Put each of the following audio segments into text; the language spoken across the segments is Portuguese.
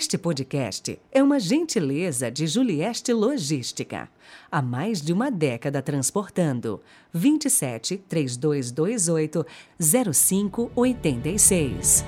Este podcast é uma gentileza de Julieste Logística. Há mais de uma década transportando. 27 3228 0586.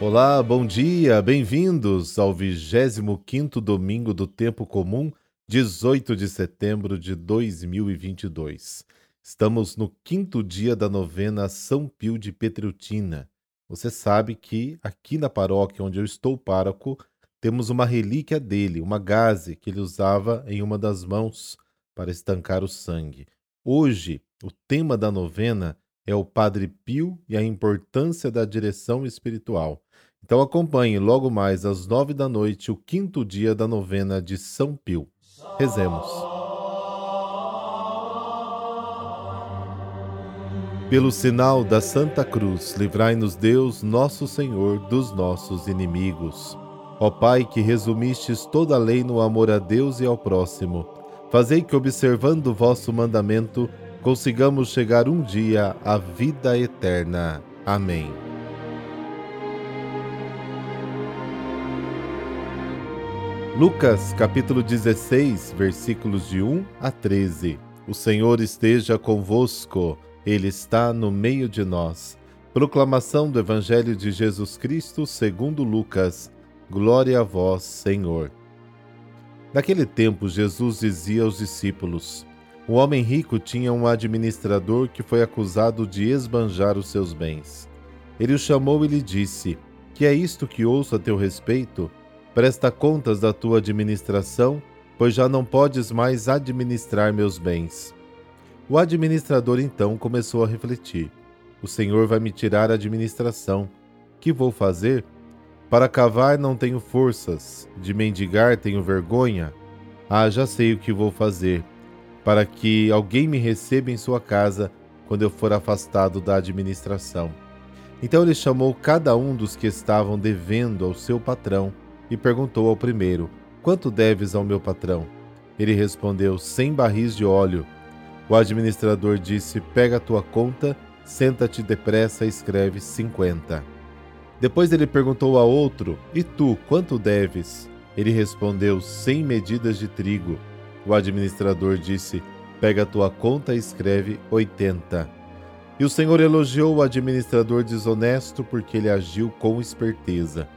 Olá, bom dia, bem-vindos ao 25º domingo do tempo comum 18 de setembro de 2022. Estamos no quinto dia da novena São Pio de Petreutina. Você sabe que aqui na paróquia onde eu estou pároco, temos uma relíquia dele, uma gaze que ele usava em uma das mãos para estancar o sangue. Hoje, o tema da novena é o Padre Pio e a importância da direção espiritual. Então acompanhe logo mais às nove da noite o quinto dia da novena de São Pio. Rezemos. Pelo sinal da Santa Cruz, livrai-nos Deus, nosso Senhor, dos nossos inimigos. Ó Pai, que resumistes toda a lei no amor a Deus e ao próximo, fazei que, observando o vosso mandamento, consigamos chegar um dia à vida eterna. Amém. Lucas capítulo 16, versículos de 1 a 13. O Senhor esteja convosco, Ele está no meio de nós. Proclamação do Evangelho de Jesus Cristo segundo Lucas. Glória a vós, Senhor. Naquele tempo, Jesus dizia aos discípulos: Um homem rico tinha um administrador que foi acusado de esbanjar os seus bens. Ele o chamou e lhe disse: Que é isto que ouço a teu respeito? Presta contas da tua administração, pois já não podes mais administrar meus bens. O administrador então começou a refletir: O Senhor vai me tirar a administração. Que vou fazer? Para cavar não tenho forças, de mendigar tenho vergonha. Ah, já sei o que vou fazer, para que alguém me receba em sua casa quando eu for afastado da administração. Então ele chamou cada um dos que estavam devendo ao seu patrão e perguntou ao primeiro: Quanto deves ao meu patrão? Ele respondeu: Cem barris de óleo. O administrador disse: Pega a tua conta, senta-te depressa e escreve cinquenta. Depois ele perguntou a outro: E tu, quanto deves? Ele respondeu: Cem medidas de trigo. O administrador disse: Pega a tua conta e escreve oitenta. E o Senhor elogiou o administrador desonesto porque ele agiu com esperteza.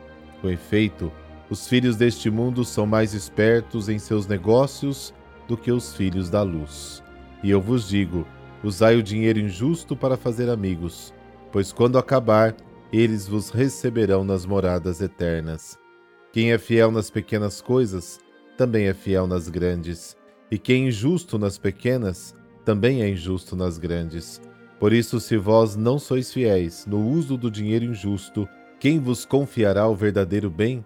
Com efeito, os filhos deste mundo são mais espertos em seus negócios do que os filhos da luz. E eu vos digo: usai o dinheiro injusto para fazer amigos, pois quando acabar, eles vos receberão nas moradas eternas. Quem é fiel nas pequenas coisas, também é fiel nas grandes. E quem é injusto nas pequenas, também é injusto nas grandes. Por isso, se vós não sois fiéis no uso do dinheiro injusto, quem vos confiará o verdadeiro bem?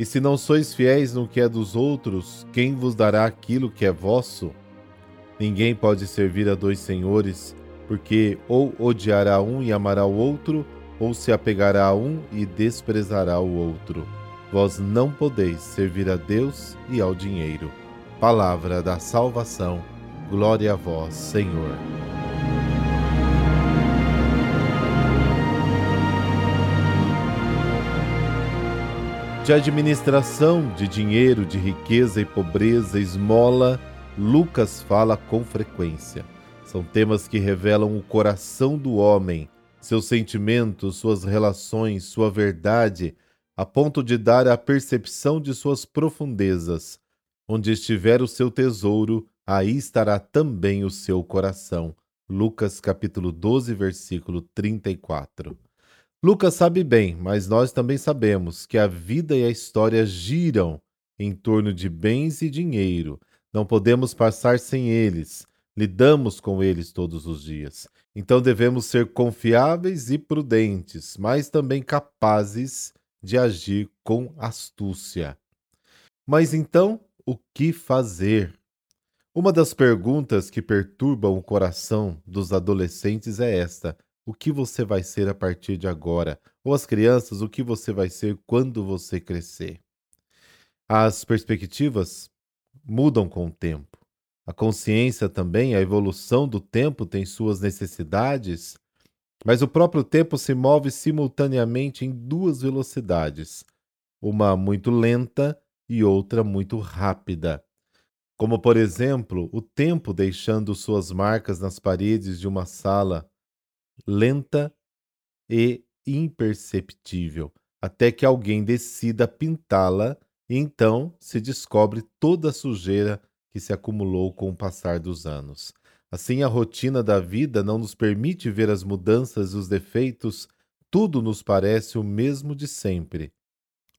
E se não sois fiéis no que é dos outros, quem vos dará aquilo que é vosso? Ninguém pode servir a dois senhores, porque ou odiará um e amará o outro, ou se apegará a um e desprezará o outro. Vós não podeis servir a Deus e ao dinheiro. Palavra da salvação. Glória a vós, Senhor. De administração de dinheiro, de riqueza e pobreza, esmola, Lucas fala com frequência. São temas que revelam o coração do homem, seus sentimentos, suas relações, sua verdade, a ponto de dar a percepção de suas profundezas. Onde estiver o seu tesouro, aí estará também o seu coração. Lucas capítulo 12, versículo 34. Lucas sabe bem, mas nós também sabemos que a vida e a história giram em torno de bens e dinheiro. Não podemos passar sem eles. Lidamos com eles todos os dias. Então devemos ser confiáveis e prudentes, mas também capazes de agir com astúcia. Mas então, o que fazer? Uma das perguntas que perturbam o coração dos adolescentes é esta: o que você vai ser a partir de agora, ou as crianças, o que você vai ser quando você crescer. As perspectivas mudam com o tempo. A consciência também, a evolução do tempo tem suas necessidades, mas o próprio tempo se move simultaneamente em duas velocidades, uma muito lenta e outra muito rápida. Como, por exemplo, o tempo deixando suas marcas nas paredes de uma sala lenta e imperceptível, até que alguém decida pintá-la e então se descobre toda a sujeira que se acumulou com o passar dos anos. Assim, a rotina da vida não nos permite ver as mudanças e os defeitos, tudo nos parece o mesmo de sempre.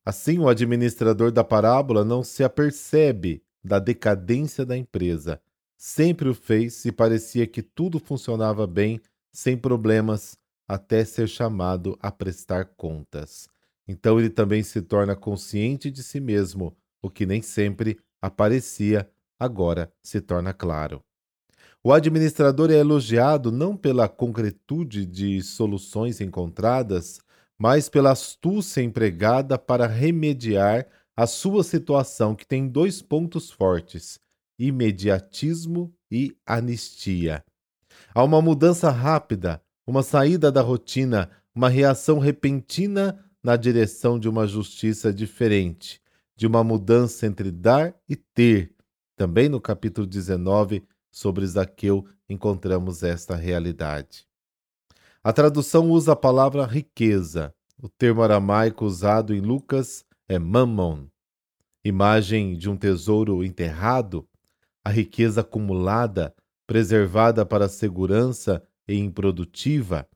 Assim, o administrador da parábola não se apercebe da decadência da empresa. Sempre o fez e parecia que tudo funcionava bem, sem problemas, até ser chamado a prestar contas. Então ele também se torna consciente de si mesmo, o que nem sempre aparecia, agora se torna claro. O administrador é elogiado não pela concretude de soluções encontradas, mas pela astúcia empregada para remediar a sua situação, que tem dois pontos fortes: imediatismo e anistia. Há uma mudança rápida, uma saída da rotina, uma reação repentina na direção de uma justiça diferente, de uma mudança entre dar e ter. Também no capítulo 19, sobre Zaqueu, encontramos esta realidade. A tradução usa a palavra riqueza. O termo aramaico usado em Lucas é mammon, imagem de um tesouro enterrado, a riqueza acumulada, preservada para segurança e improdutiva.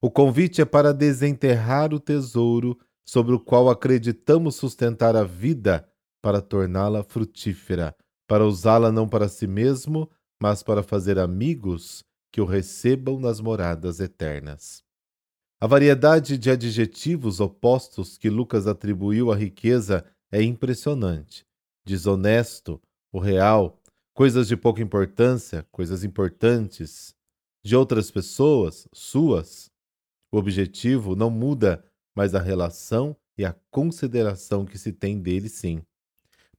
O convite é para desenterrar o tesouro sobre o qual acreditamos sustentar a vida para torná-la frutífera, para usá-la não para si mesmo, mas para fazer amigos que o recebam nas moradas eternas. A variedade de adjetivos opostos que Lucas atribuiu à riqueza é impressionante. Desonesto, o real, coisas de pouca importância, coisas importantes, de outras pessoas, suas, o objetivo não muda, mas a relação e a consideração que se tem dele sim.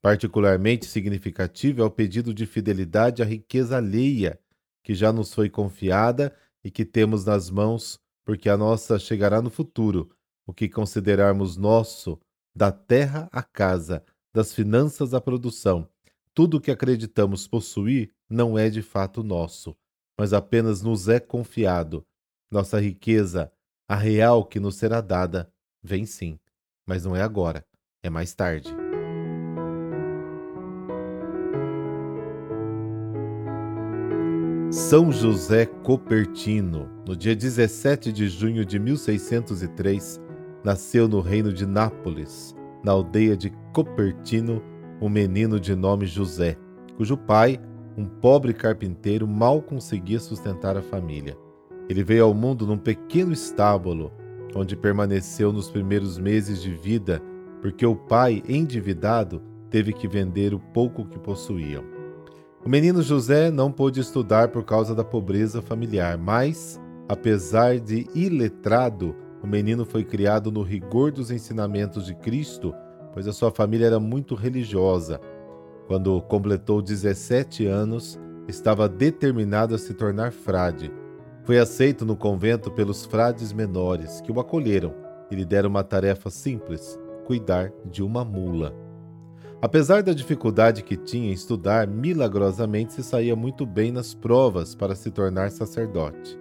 Particularmente significativo é o pedido de fidelidade à riqueza alheia, que já nos foi confiada e que temos nas mãos, porque a nossa chegará no futuro, o que considerarmos nosso, da terra à casa, das finanças à produção. Tudo o que acreditamos possuir não é de fato nosso, mas apenas nos é confiado. Nossa riqueza a real que nos será dada vem sim, mas não é agora, é mais tarde. São José Copertino, no dia 17 de junho de 1603, nasceu no reino de Nápoles, na aldeia de Copertino, um menino de nome José, cujo pai, um pobre carpinteiro, mal conseguia sustentar a família. Ele veio ao mundo num pequeno estábulo, onde permaneceu nos primeiros meses de vida, porque o pai, endividado, teve que vender o pouco que possuíam. O menino José não pôde estudar por causa da pobreza familiar, mas, apesar de iletrado, o menino foi criado no rigor dos ensinamentos de Cristo, pois a sua família era muito religiosa. Quando completou 17 anos, estava determinado a se tornar frade foi aceito no convento pelos frades menores, que o acolheram e lhe deram uma tarefa simples: cuidar de uma mula. Apesar da dificuldade que tinha em estudar, milagrosamente se saía muito bem nas provas para se tornar sacerdote.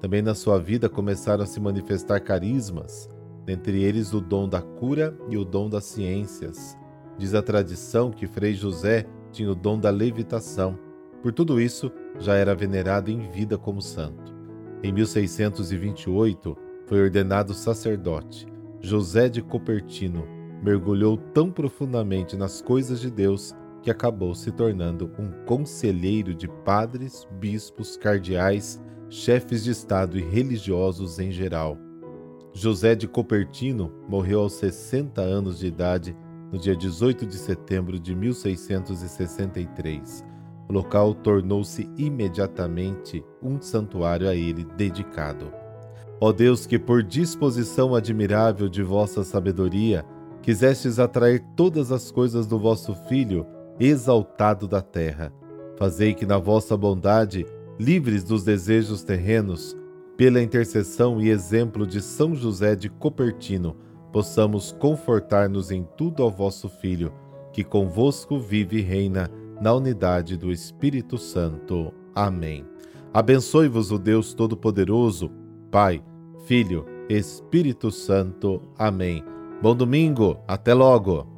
Também na sua vida começaram a se manifestar carismas, dentre eles o dom da cura e o dom das ciências. Diz a tradição que Frei José tinha o dom da levitação. Por tudo isso, já era venerado em vida como santo. Em 1628, foi ordenado sacerdote. José de Copertino mergulhou tão profundamente nas coisas de Deus que acabou se tornando um conselheiro de padres, bispos, cardeais, chefes de Estado e religiosos em geral. José de Copertino morreu aos 60 anos de idade no dia 18 de setembro de 1663 o local tornou-se imediatamente um santuário a ele dedicado. Ó Deus, que por disposição admirável de vossa sabedoria quisestes atrair todas as coisas do vosso Filho, exaltado da terra, Fazei que na vossa bondade, livres dos desejos terrenos, pela intercessão e exemplo de São José de Copertino, possamos confortar-nos em tudo ao vosso Filho, que convosco vive e reina na unidade do Espírito Santo. Amém. Abençoe-vos o Deus Todo-Poderoso, Pai, Filho, Espírito Santo. Amém. Bom domingo, até logo!